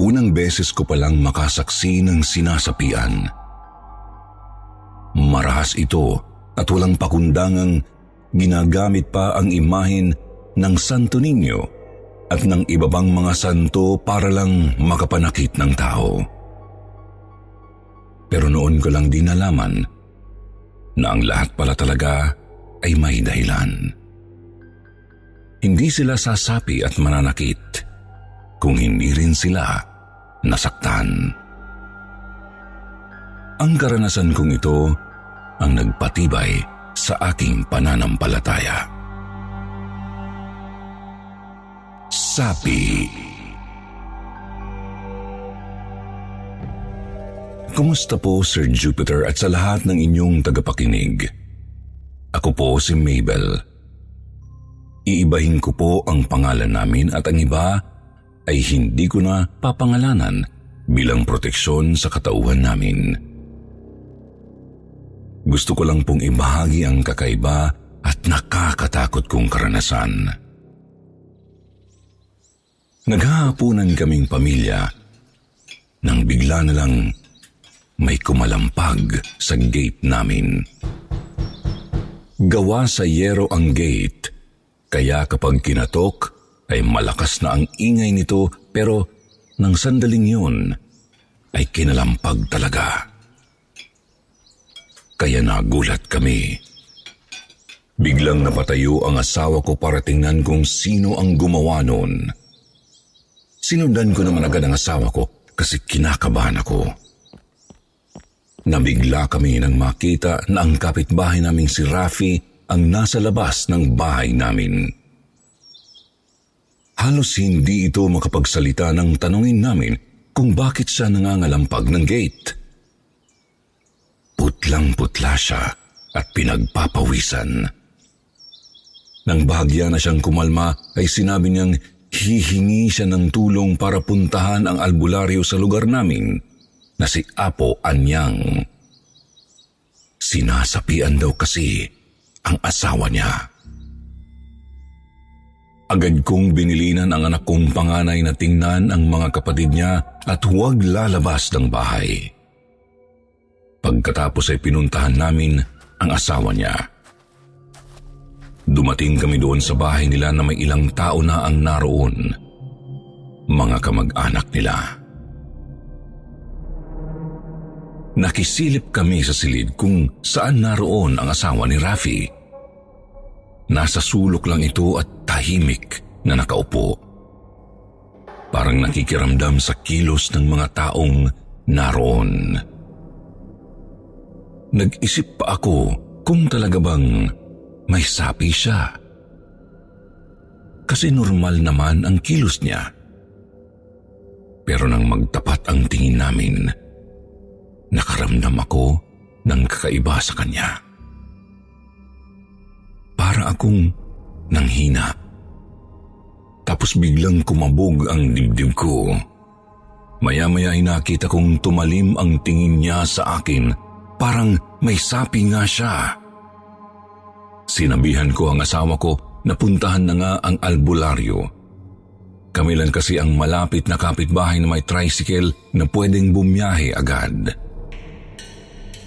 Unang beses ko palang makasaksi ng sinasapian. Marahas ito at walang pakundangang ginagamit pa ang imahin ng Santo Niño at ng iba pang mga santo para lang makapanakit ng tao. Pero noon ko lang din nalaman na ang lahat pala talaga ay may dahilan. Hindi sila sasapi at mananakit kung hindi rin sila nasaktan. Ang karanasan kong ito ang nagpatibay sa aking pananampalataya. Sapi Kumusta po Sir Jupiter at sa lahat ng inyong tagapakinig? Ako po si Mabel. Iibahin ko po ang pangalan namin at ang iba ay hindi ko na papangalanan bilang proteksyon sa katauhan namin. Gusto ko lang pong ibahagi ang kakaiba at nakakatakot kong karanasan. Naghahapunan kaming pamilya nang bigla na lang may kumalampag sa gate namin. Gawa sa yero ang gate, kaya kapag kinatok ay malakas na ang ingay nito pero nang sandaling yun ay kinalampag talaga. Kaya nagulat kami. Biglang napatayo ang asawa ko para tingnan kung sino ang gumawa noon. Sinundan ko naman agad ang asawa ko kasi kinakabahan ako. Nabigla kami nang makita na ang kapitbahay naming si Rafi ang nasa labas ng bahay namin. Halos hindi ito makapagsalita nang tanungin namin kung bakit siya nangangalampag ng gate. Putlang-putla siya at pinagpapawisan. Nang bahagya na siyang kumalma ay sinabi niyang hihingi siya ng tulong para puntahan ang albularyo sa lugar namin na si Apo Anyang. Sinasapian daw kasi ang asawa niya. Agad kong binilinan ang anak kong panganay na tingnan ang mga kapatid niya at huwag lalabas ng bahay. Pagkatapos ay pinuntahan namin ang asawa niya. Dumating kami doon sa bahay nila na may ilang tao na ang naroon. Mga kamag-anak nila. Nakisilip kami sa silid kung saan naroon ang asawa ni Rafi. Nasa sulok lang ito at tahimik na nakaupo. Parang nakikiramdam sa kilos ng mga taong naroon. Nag-isip pa ako kung talaga bang may sapi siya. Kasi normal naman ang kilos niya. Pero nang magtapat ang tingin namin, nakaramdam ako ng kakaiba sa kanya. Para akong nanghina. Tapos biglang kumabog ang dibdib ko. Maya-maya ay nakita kong tumalim ang tingin niya sa akin. Parang may sapi nga siya. Sinabihan ko ang asawa ko na puntahan na nga ang albularyo. Kami lang kasi ang malapit na kapitbahay na may tricycle na pwedeng bumiyahe agad.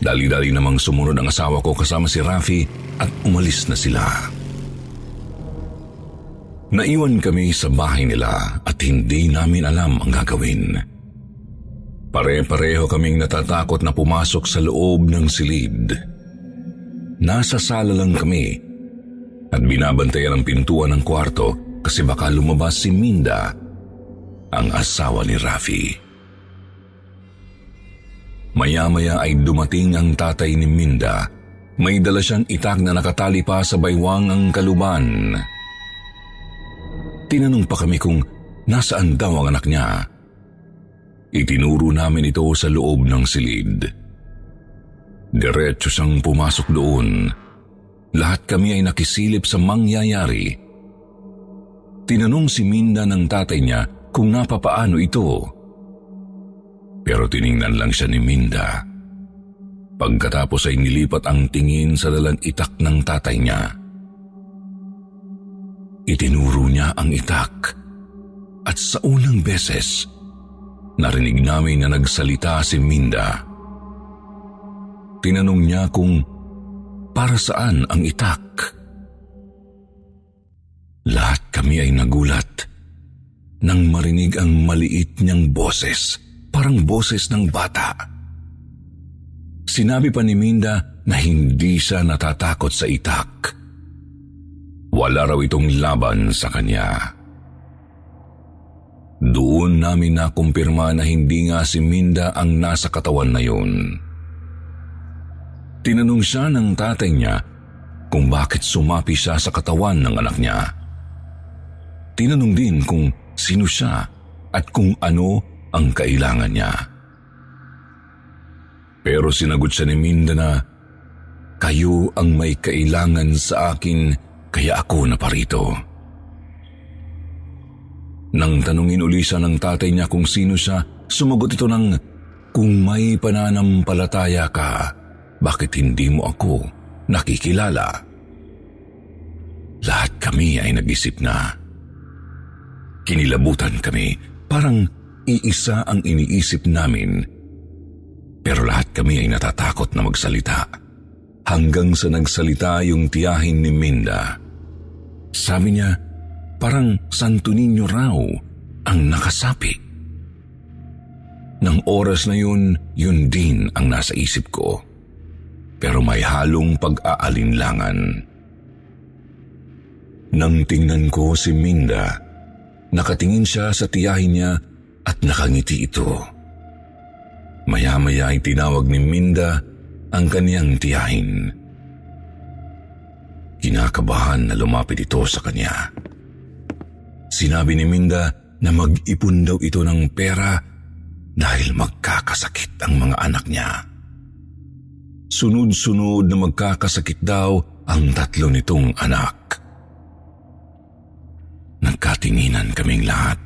Dali-dali namang sumunod ang asawa ko kasama si Rafi at umalis na sila. Naiwan kami sa bahay nila at hindi namin alam ang gagawin. Pare-pareho kaming natatakot na pumasok sa loob ng silid. Nasa sala lang kami at binabantayan ang pintuan ng kwarto kasi baka lumabas si Minda, ang asawa ni Rafi. Maya-maya ay dumating ang tatay ni Minda. May dala siyang itak na nakatali pa sa baywang ang kaluban. Tinanong pa kami kung nasaan daw ang anak niya. Itinuro namin ito sa loob ng silid. Diretso siyang pumasok doon. Lahat kami ay nakisilip sa mangyayari. Tinanong si Minda ng tatay niya kung napapaano ito. Pero tiningnan lang siya ni Minda. Pagkatapos ay nilipat ang tingin sa dalang itak ng tatay niya. Itinuro niya ang itak at sa unang beses, narinig namin na nagsalita si Minda. Tinanong niya kung para saan ang itak. Lahat kami ay nagulat nang marinig ang maliit niyang boses, parang boses ng bata. Sinabi pa ni Minda na hindi siya natatakot sa itak. Wala raw itong laban sa kanya. Doon namin nakumpirma na hindi nga si Minda ang nasa katawan na yun. Tinanong siya ng tatay niya kung bakit sumapi siya sa katawan ng anak niya. Tinanong din kung sino siya at kung ano ang kailangan niya. Pero sinagot siya ni Minda na, Kayo ang may kailangan sa akin kaya ako naparito. Nang tanungin uli siya ng tatay niya kung sino siya, sumagot ito ng, Kung may pananampalataya ka, bakit hindi mo ako nakikilala? Lahat kami ay nag-isip na. Kinilabutan kami, parang iisa ang iniisip namin. Pero lahat kami ay natatakot na magsalita. Hanggang sa nagsalita yung tiyahin ni Minda. Sabi niya, parang Santo Niño raw ang nakasapi. Nang oras na yun, yun din ang nasa isip ko. Pero may halong pag-aalinlangan. Nang tingnan ko si Minda, nakatingin siya sa tiyahin niya at nakangiti ito. Maya-maya ay tinawag ni Minda ang kaniyang tiyahin. Kinakabahan na lumapit ito sa kanya. Sinabi ni Minda na mag-ipon daw ito ng pera dahil magkakasakit ang mga anak niya. Sunod-sunod na magkakasakit daw ang tatlo nitong anak. Nagkatinginan kaming lahat.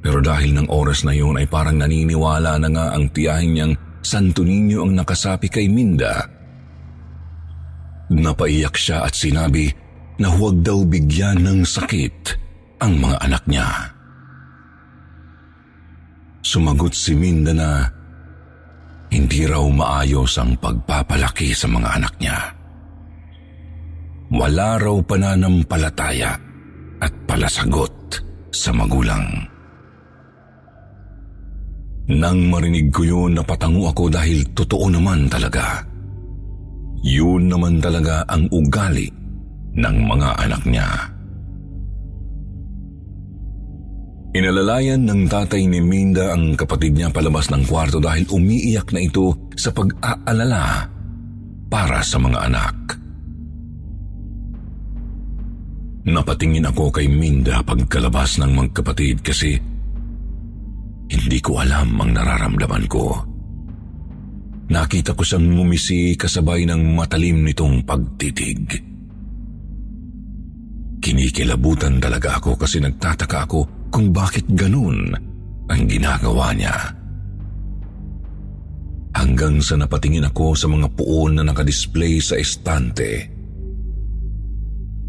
Pero dahil ng oras na yun ay parang naniniwala na nga ang tiyahin niyang Santo Niño ang nakasapi kay Minda. Napaiyak siya at sinabi na huwag daw bigyan ng sakit ang mga anak niya. Sumagot si Minda na hindi raw maayos ang pagpapalaki sa mga anak niya. Wala raw pananampalataya at palasagot sa magulang. Nang marinig ko yun, napatango ako dahil totoo naman talaga. Yun naman talaga ang ugali ng mga anak niya. Inalalayan ng tatay ni Minda ang kapatid niya palabas ng kwarto dahil umiiyak na ito sa pag-aalala para sa mga anak. Napatingin ako kay Minda pagkalabas ng magkapatid kasi hindi ko alam ang nararamdaman ko. Nakita ko siyang ngumisi kasabay ng matalim nitong pagtitig. Kinikilabutan talaga ako kasi nagtataka ako kung bakit ganun ang ginagawa niya. Hanggang sa napatingin ako sa mga puon na nakadisplay sa estante.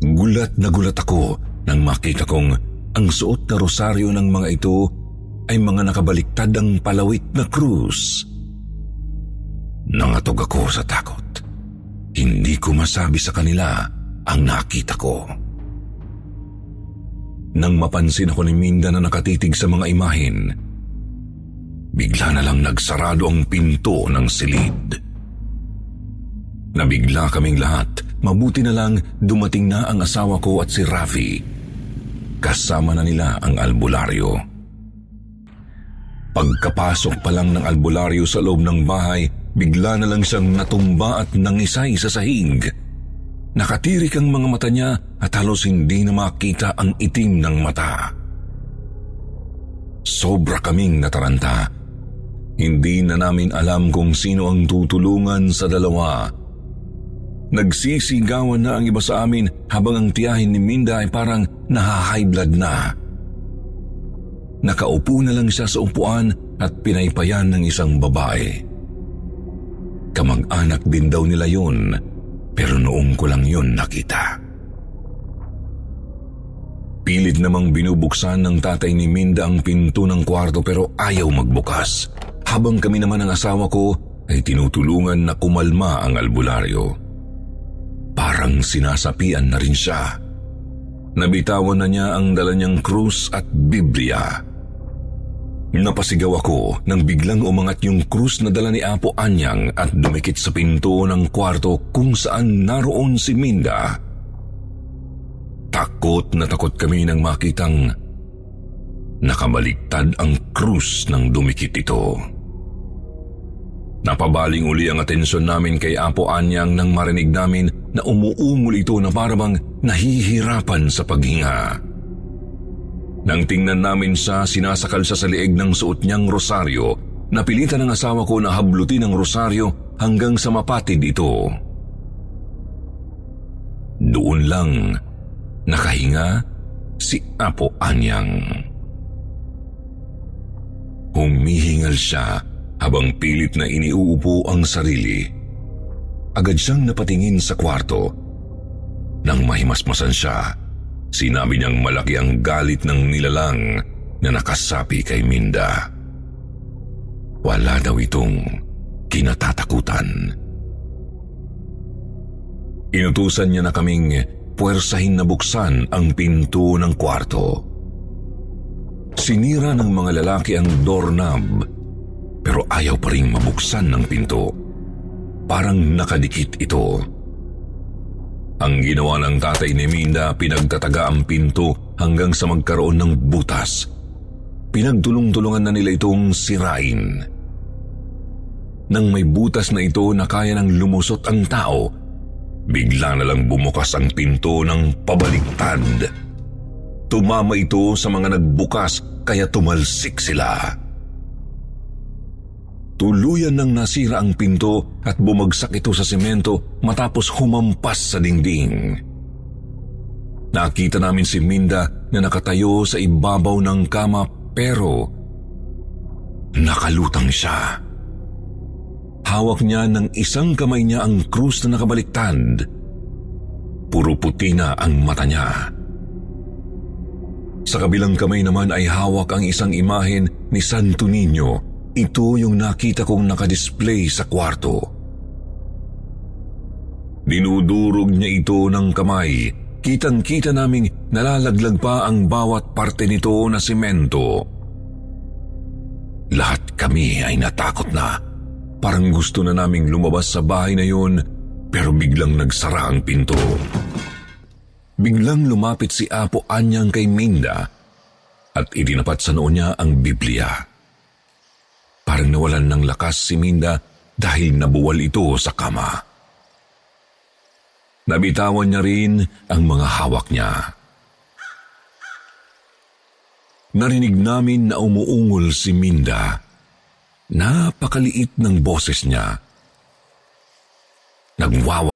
Gulat na gulat ako nang makita kong ang suot na rosaryo ng mga ito ay mga nakabaliktad ang palawit na krus. Nangatog ako sa takot. Hindi ko masabi sa kanila ang nakita ko. Nang mapansin ako ni Minda na nakatitig sa mga imahin, bigla na lang nagsarado ang pinto ng silid. Nabigla kaming lahat, mabuti na lang dumating na ang asawa ko at si Rafi. Kasama na nila ang albularyo. Pagkapasok pa lang ng albularyo sa loob ng bahay, bigla na lang siyang natumba at nangisay sa sahig. Nakatirik ang mga mata niya at halos hindi na makita ang itim ng mata. Sobra kaming nataranta. Hindi na namin alam kung sino ang tutulungan sa dalawa. Nagsisigawan na ang iba sa amin habang ang tiyahin ni Minda ay parang naha-high blood na. Nakaupo na lang siya sa upuan at pinaypayan ng isang babae. Kamag-anak din daw nila yun, pero noong ko lang yun nakita. Pilit namang binubuksan ng tatay ni Minda ang pinto ng kwarto pero ayaw magbukas. Habang kami naman ng asawa ko ay tinutulungan na kumalma ang albularyo. Parang sinasapian na rin siya. Nabitawan na niya ang dala niyang krus at Biblia. Napasigaw ako nang biglang umangat yung krus na dala ni Apo Anyang at dumikit sa pinto ng kwarto kung saan naroon si Minda. Takot na takot kami nang makitang nakabaliktad ang krus ng dumikit ito. Napabaling uli ang atensyon namin kay Apo Anyang nang marinig namin na umuungol ito na parabang nahihirapan sa paghinga. Nang tingnan namin sa sinasakal sa lieg ng suot niyang rosaryo, napilitan ng asawa ko na hablutin ang rosaryo hanggang sa mapatid ito. Doon lang nakahinga si Apo Anyang. Humihingal siya habang pilit na iniuupo ang sarili. Agad siyang napatingin sa kwarto. Nang mahimasmasan siya, sinabi niyang malaki ang galit ng nilalang na nakasapi kay Minda. Wala daw itong kinatatakutan. Inutusan niya na kaming puwersahin na buksan ang pinto ng kwarto. Sinira ng mga lalaki ang doorknob pero ayaw pa rin mabuksan ng pinto. Parang nakadikit ito. Ang ginawa ng tatay ni Minda, pinagtataga ang pinto hanggang sa magkaroon ng butas. Pinagtulong-tulungan na nila itong sirain. Nang may butas na ito na kaya nang lumusot ang tao, bigla na lang bumukas ang pinto ng pabaliktad. Tumama ito sa mga nagbukas kaya tumalsik sila. Tuluyan nang nasira ang pinto at bumagsak ito sa semento matapos humampas sa dingding. Nakita namin si Minda na nakatayo sa ibabaw ng kama pero nakalutang siya. Hawak niya ng isang kamay niya ang krus na nakabaliktad. Puro puti na ang mata niya. Sa kabilang kamay naman ay hawak ang isang imahen ni Santo Niño ito yung nakita kong nakadisplay sa kwarto. Dinudurog niya ito ng kamay. Kitang-kita naming nalalaglag pa ang bawat parte nito na simento. Lahat kami ay natakot na. Parang gusto na naming lumabas sa bahay na yun pero biglang nagsara ang pinto. Biglang lumapit si Apo Anyang kay Minda at idinapat sa noo niya ang Biblia. Parang nawalan ng lakas si Minda dahil nabuwal ito sa kama. Nabitawan niya rin ang mga hawak niya. Narinig namin na umuungol si Minda. Napakaliit ng boses niya. Nagwawa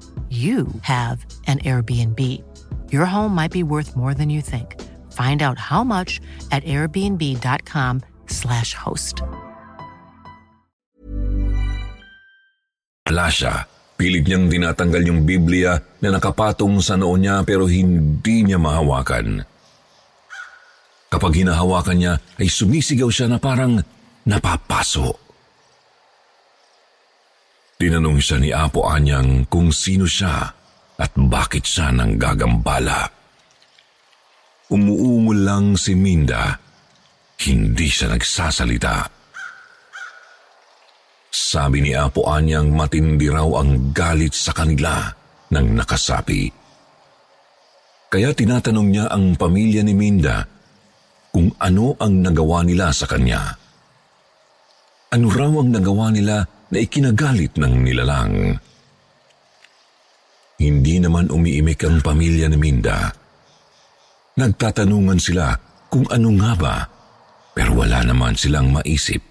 you have an Airbnb. Your home might be worth more than you think. Find out how much at airbnb.com/slash host. Wala siya. Pilit niyang tinatanggal yung Biblia na nakapatong sa noo niya pero hindi niya mahawakan. Kapag hinahawakan niya ay sumisigaw siya na parang napapaso. Tinanong siya ni Apo Anyang kung sino siya at bakit siya nang gagambala. Umuungol lang si Minda. Hindi siya nagsasalita. Sabi ni Apo Anyang matindi raw ang galit sa kanila ng nakasapi. Kaya tinatanong niya ang pamilya ni Minda kung ano ang nagawa nila sa kanya. Ano raw ang nagawa nila na ikinagalit ng nilalang. Hindi naman umiimik ang pamilya ni Minda. Nagtatanungan sila kung ano nga ba, pero wala naman silang maisip.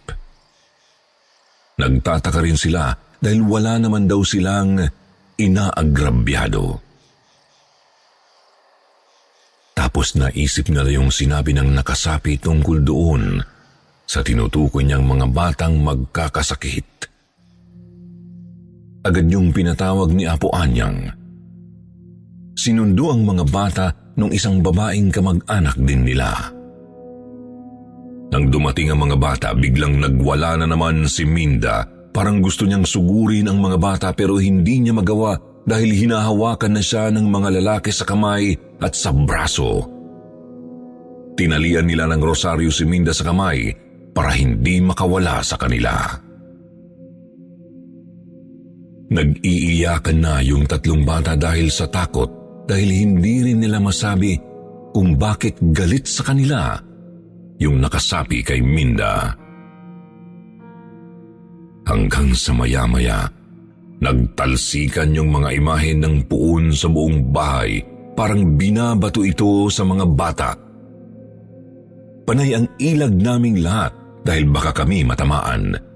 Nagtataka rin sila dahil wala naman daw silang inaagrabyado. Tapos naisip nila yung sinabi ng nakasapi tungkol doon sa tinutukoy niyang mga batang magkakasakit. Agad niyong pinatawag ni Apo Anyang. Sinundo ang mga bata nung isang babaeng kamag-anak din nila. Nang dumating ang mga bata, biglang nagwala na naman si Minda. Parang gusto niyang sugurin ang mga bata pero hindi niya magawa dahil hinahawakan na siya ng mga lalaki sa kamay at sa braso. Tinalian nila ng rosaryo si Minda sa kamay para hindi makawala sa kanila. Nag-iiyakan na yung tatlong bata dahil sa takot dahil hindi rin nila masabi kung bakit galit sa kanila yung nakasapi kay Minda. Hanggang sa maya-maya, nagtalsikan yung mga imahe ng puon sa buong bahay parang binabato ito sa mga bata. Panay ang ilag naming lahat dahil baka kami matamaan.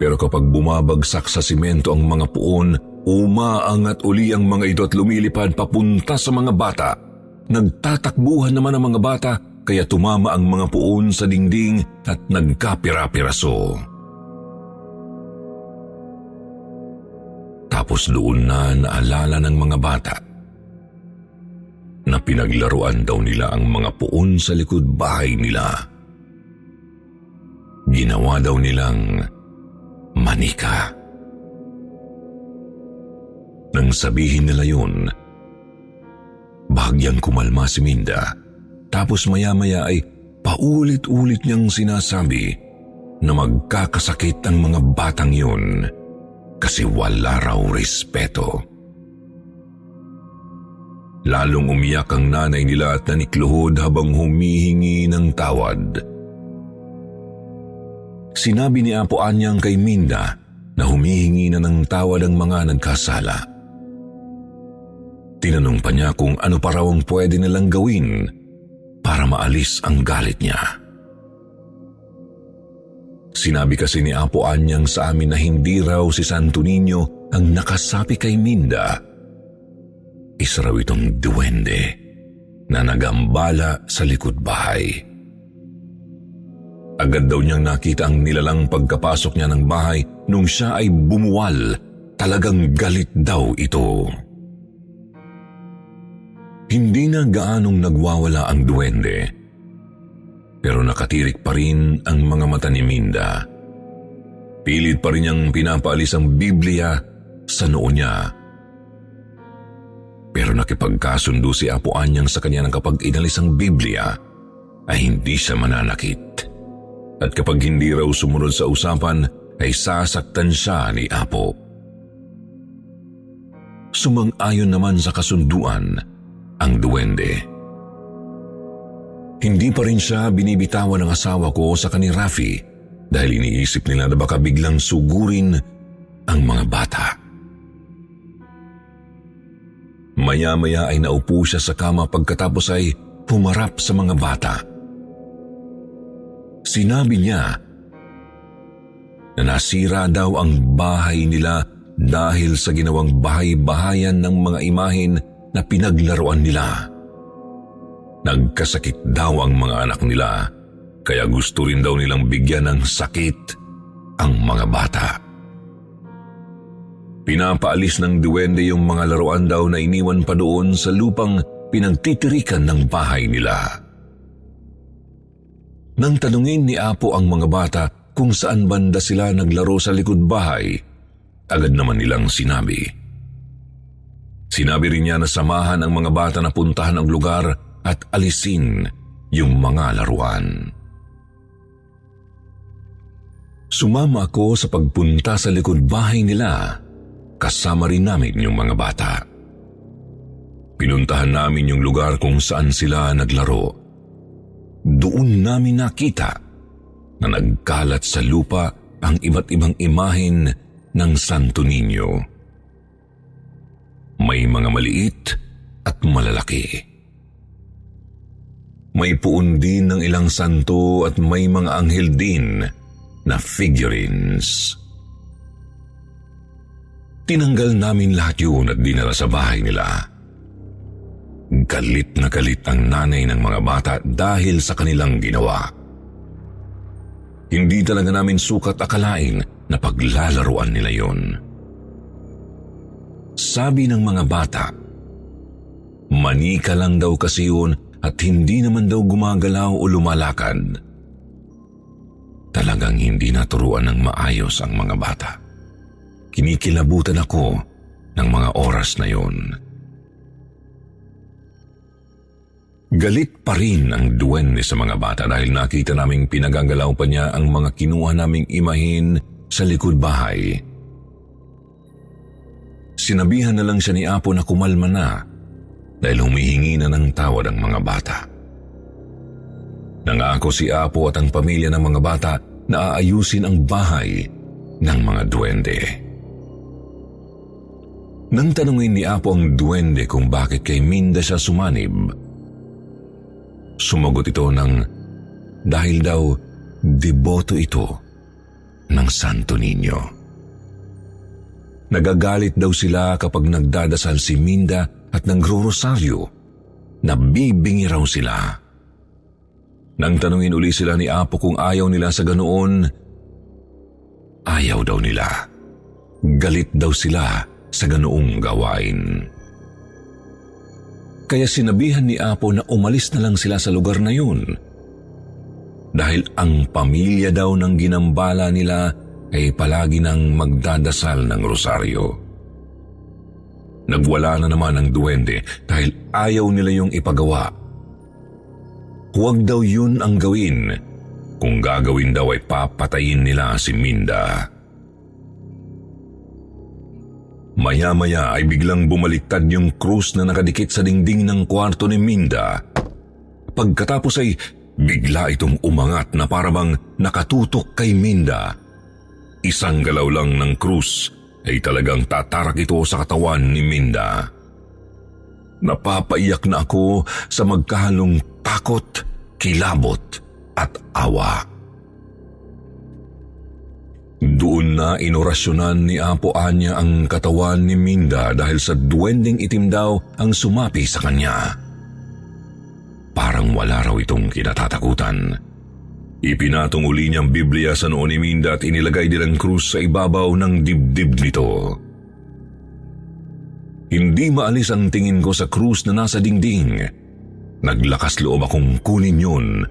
Pero kapag bumabagsak sa simento ang mga puon, umaangat uli ang mga ito at lumilipad papunta sa mga bata. Nagtatakbuhan naman ang mga bata kaya tumama ang mga puon sa dingding at nagkapira-piraso. Tapos doon na naalala ng mga bata na pinaglaruan daw nila ang mga puon sa likod bahay nila. Ginawa daw nilang manika. Nang sabihin nila yun, bahagyang kumalma si Minda. Tapos maya-maya ay paulit-ulit niyang sinasabi na magkakasakit ang mga batang yun kasi wala raw respeto. Lalong umiyak ang nanay nila at nanikluhod habang humihingi ng tawad. Sinabi ni Apo Anyang kay Minda na humihingi na ng tawad ang mga nagkasala. Tinanong pa niya kung ano pa raw ang pwede nilang gawin para maalis ang galit niya. Sinabi kasi ni Apo Anyang sa amin na hindi raw si Santo Niño ang nakasapi kay Minda. Isa raw itong duwende na nagambala sa likod bahay. Agad daw niyang nakita ang nilalang pagkapasok niya ng bahay nung siya ay bumuwal. Talagang galit daw ito. Hindi na gaanong nagwawala ang duwende. Pero nakatirik pa rin ang mga mata ni Minda. Pilit pa rin niyang pinapaalis ang Biblia sa noo niya. Pero nakipagkasundo si Apo Anyang sa kanya ng kapag inalis ang Biblia ay hindi siya mananakit at kapag hindi raw sumunod sa usapan ay sasaktan siya ni Apo. Sumang-ayon naman sa kasunduan ang duwende. Hindi pa rin siya binibitawan ng asawa ko sa kani Rafi dahil iniisip nila na baka biglang sugurin ang mga bata. Maya-maya ay naupo siya sa kama pagkatapos ay humarap sa mga bata. Sinabi niya na nasira daw ang bahay nila dahil sa ginawang bahay-bahayan ng mga imahin na pinaglaruan nila. Nagkasakit daw ang mga anak nila, kaya gusto rin daw nilang bigyan ng sakit ang mga bata. Pinapaalis ng duwende yung mga laruan daw na iniwan pa doon sa lupang pinagtitirikan ng bahay nila. Nang tanungin ni Apo ang mga bata kung saan banda sila naglaro sa likod bahay, agad naman nilang sinabi. Sinabi rin niya na samahan ang mga bata na puntahan ang lugar at alisin yung mga laruan. Sumama ako sa pagpunta sa likod bahay nila, kasama rin namin yung mga bata. Pinuntahan namin yung lugar kung saan sila naglaro. Doon namin nakita na nagkalat sa lupa ang iba't ibang imahin ng Santo Niño. May mga maliit at malalaki. May puon din ng ilang santo at may mga anghel din na figurines. Tinanggal namin lahat yun at dinala sa bahay nila. Galit na galit ang nanay ng mga bata dahil sa kanilang ginawa. Hindi talaga namin sukat akalain na paglalaruan nila yon. Sabi ng mga bata, manika lang daw kasi yun at hindi naman daw gumagalaw o lumalakad. Talagang hindi naturuan ng maayos ang mga bata. Kinikilabutan ako ng mga oras na yon. Galit pa rin ang duwende sa mga bata dahil nakita naming pinagagalaw pa niya ang mga kinuha naming imahin sa likod bahay. Sinabihan na lang siya ni Apo na kumalma na dahil humihingi na ng tawad ang mga bata. Nangako si Apo at ang pamilya ng mga bata na aayusin ang bahay ng mga duwende. Nang tanungin ni Apo ang duwende kung bakit kay Minda siya sumanib, sumagot ito ng dahil daw deboto ito ng Santo Niño. Nagagalit daw sila kapag nagdadasal si Minda at nagro-rosaryo, nabibingi raw sila. Nang tanungin uli sila ni Apo kung ayaw nila sa ganoon, ayaw daw nila. Galit daw sila sa ganoong gawain. Kaya sinabihan ni Apo na umalis na lang sila sa lugar na yun. Dahil ang pamilya daw ng ginambala nila ay palagi nang magdadasal ng rosaryo. Nagwala na naman ang duwende dahil ayaw nila yung ipagawa. Huwag daw yun ang gawin. Kung gagawin daw ay papatayin nila si Minda. Maya-maya ay biglang bumaliktad yung krus na nakadikit sa dingding ng kwarto ni Minda. Pagkatapos ay bigla itong umangat na parabang nakatutok kay Minda. Isang galaw lang ng krus ay talagang tatarak ito sa katawan ni Minda. Napapaiyak na ako sa magkahalong takot, kilabot at awa. Doon na inorasyonan ni Apo Anya ang katawan ni Minda dahil sa duwending itim daw ang sumapi sa kanya. Parang wala raw itong kinatatakutan. Ipinatong uli niyang Biblia sa noon ni Minda at inilagay nilang krus sa ibabaw ng dibdib nito. Hindi maalis ang tingin ko sa krus na nasa dingding. Naglakas loob akong kunin yun.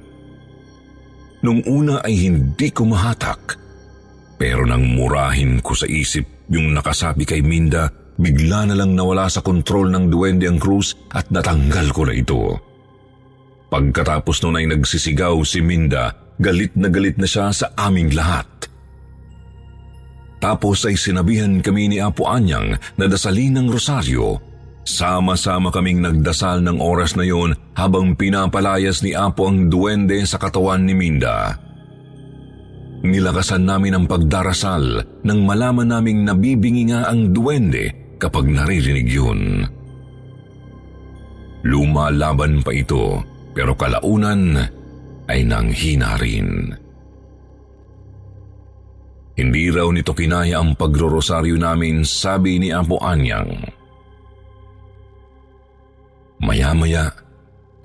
Nung una ay hindi ko mahatak. Pero nang murahin ko sa isip yung nakasabi kay Minda, bigla na lang nawala sa kontrol ng duwende ang krus at natanggal ko na ito. Pagkatapos nun ay nagsisigaw si Minda Galit na galit na siya sa aming lahat. Tapos ay sinabihan kami ni Apo Anyang na dasalin ng rosaryo. Sama-sama kaming nagdasal ng oras na yon habang pinapalayas ni Apo ang duwende sa katawan ni Minda. Nilakasan namin ang pagdarasal nang malaman naming nabibingi nga ang duwende kapag naririnig yun. Lumalaban pa ito pero kalaunan ay nanghina rin. Hindi raw nito kinaya ang pagrorosaryo namin, sabi ni Apo Anyang. Maya-maya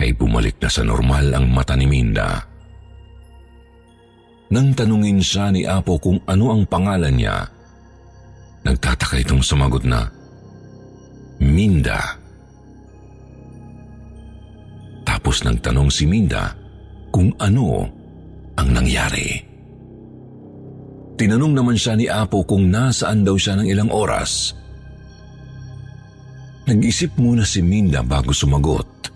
ay bumalik na sa normal ang mata ni Minda. Nang tanungin siya ni Apo kung ano ang pangalan niya, nagtataka itong sumagot na, Minda. Tapos nagtanong si Minda kung ano ang nangyari. Tinanong naman siya ni Apo kung nasaan daw siya ng ilang oras. Nag-isip muna si Minda bago sumagot.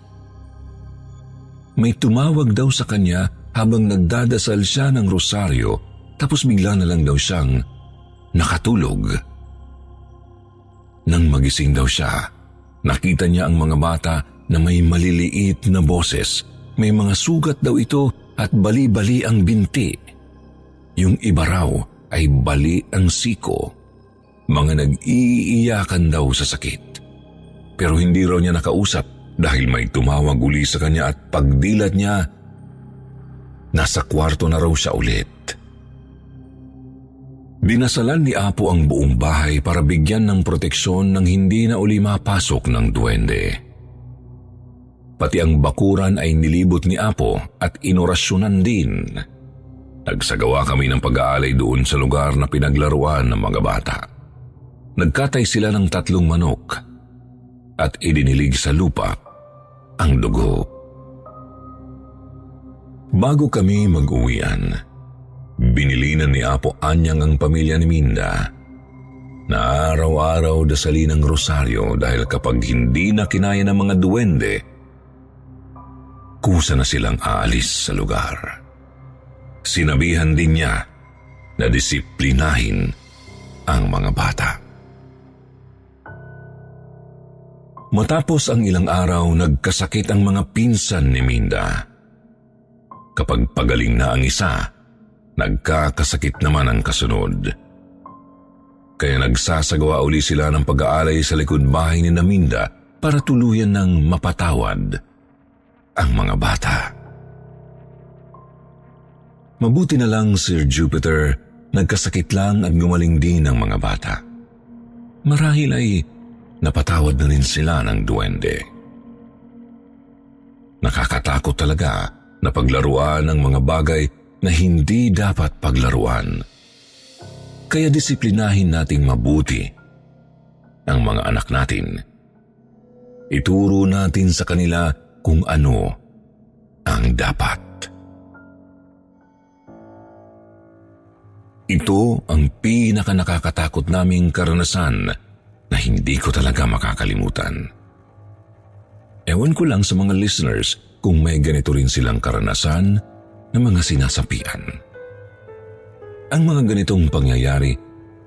May tumawag daw sa kanya habang nagdadasal siya ng rosaryo tapos bigla na lang daw siyang nakatulog. Nang magising daw siya, nakita niya ang mga bata na may maliliit na boses. May mga sugat daw ito at bali-bali ang binti. Yung iba raw ay bali ang siko. Mga nag-iiyakan daw sa sakit. Pero hindi raw niya nakausap dahil may tumawag uli sa kanya at pagdilat niya, nasa kwarto na raw siya ulit. Dinasalan ni Apo ang buong bahay para bigyan ng proteksyon nang hindi na uli mapasok ng duwende. Pati ang bakuran ay nilibot ni Apo at inorasyonan din. Nagsagawa kami ng pag-aalay doon sa lugar na pinaglaruan ng mga bata. Nagkatay sila ng tatlong manok at idinilig sa lupa ang dugo. Bago kami mag-uwian, binilinan ni Apo Anyang ang pamilya ni Minda na araw-araw dasalin ng rosaryo dahil kapag hindi na kinaya ng mga duwende, kusa na silang aalis sa lugar. Sinabihan din niya na disiplinahin ang mga bata. Matapos ang ilang araw, nagkasakit ang mga pinsan ni Minda. Kapag pagaling na ang isa, nagkakasakit naman ang kasunod. Kaya nagsasagawa uli sila ng pag-aalay sa likod bahay ni Naminda para tuluyan ng mapatawad ang mga bata. Mabuti na lang, Sir Jupiter, nagkasakit lang at gumaling din ang mga bata. Marahil ay napatawad na rin sila ng duwende. Nakakatakot talaga na paglaruan ng mga bagay na hindi dapat paglaruan. Kaya disiplinahin nating mabuti ang mga anak natin. Ituro natin sa kanila kung ano ang dapat. Ito ang pinaka nakakatakot naming karanasan na hindi ko talaga makakalimutan. Ewan ko lang sa mga listeners kung may ganito rin silang karanasan na mga sinasapian. Ang mga ganitong pangyayari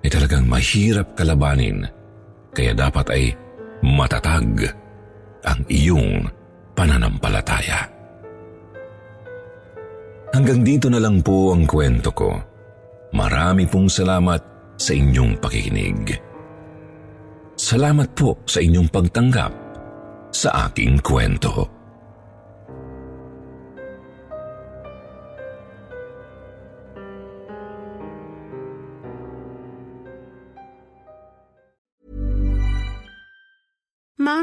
ay talagang mahirap kalabanin kaya dapat ay matatag ang iyong pananampalataya. Hanggang dito na lang po ang kwento ko. Marami pong salamat sa inyong pakikinig. Salamat po sa inyong pagtanggap sa aking kwento.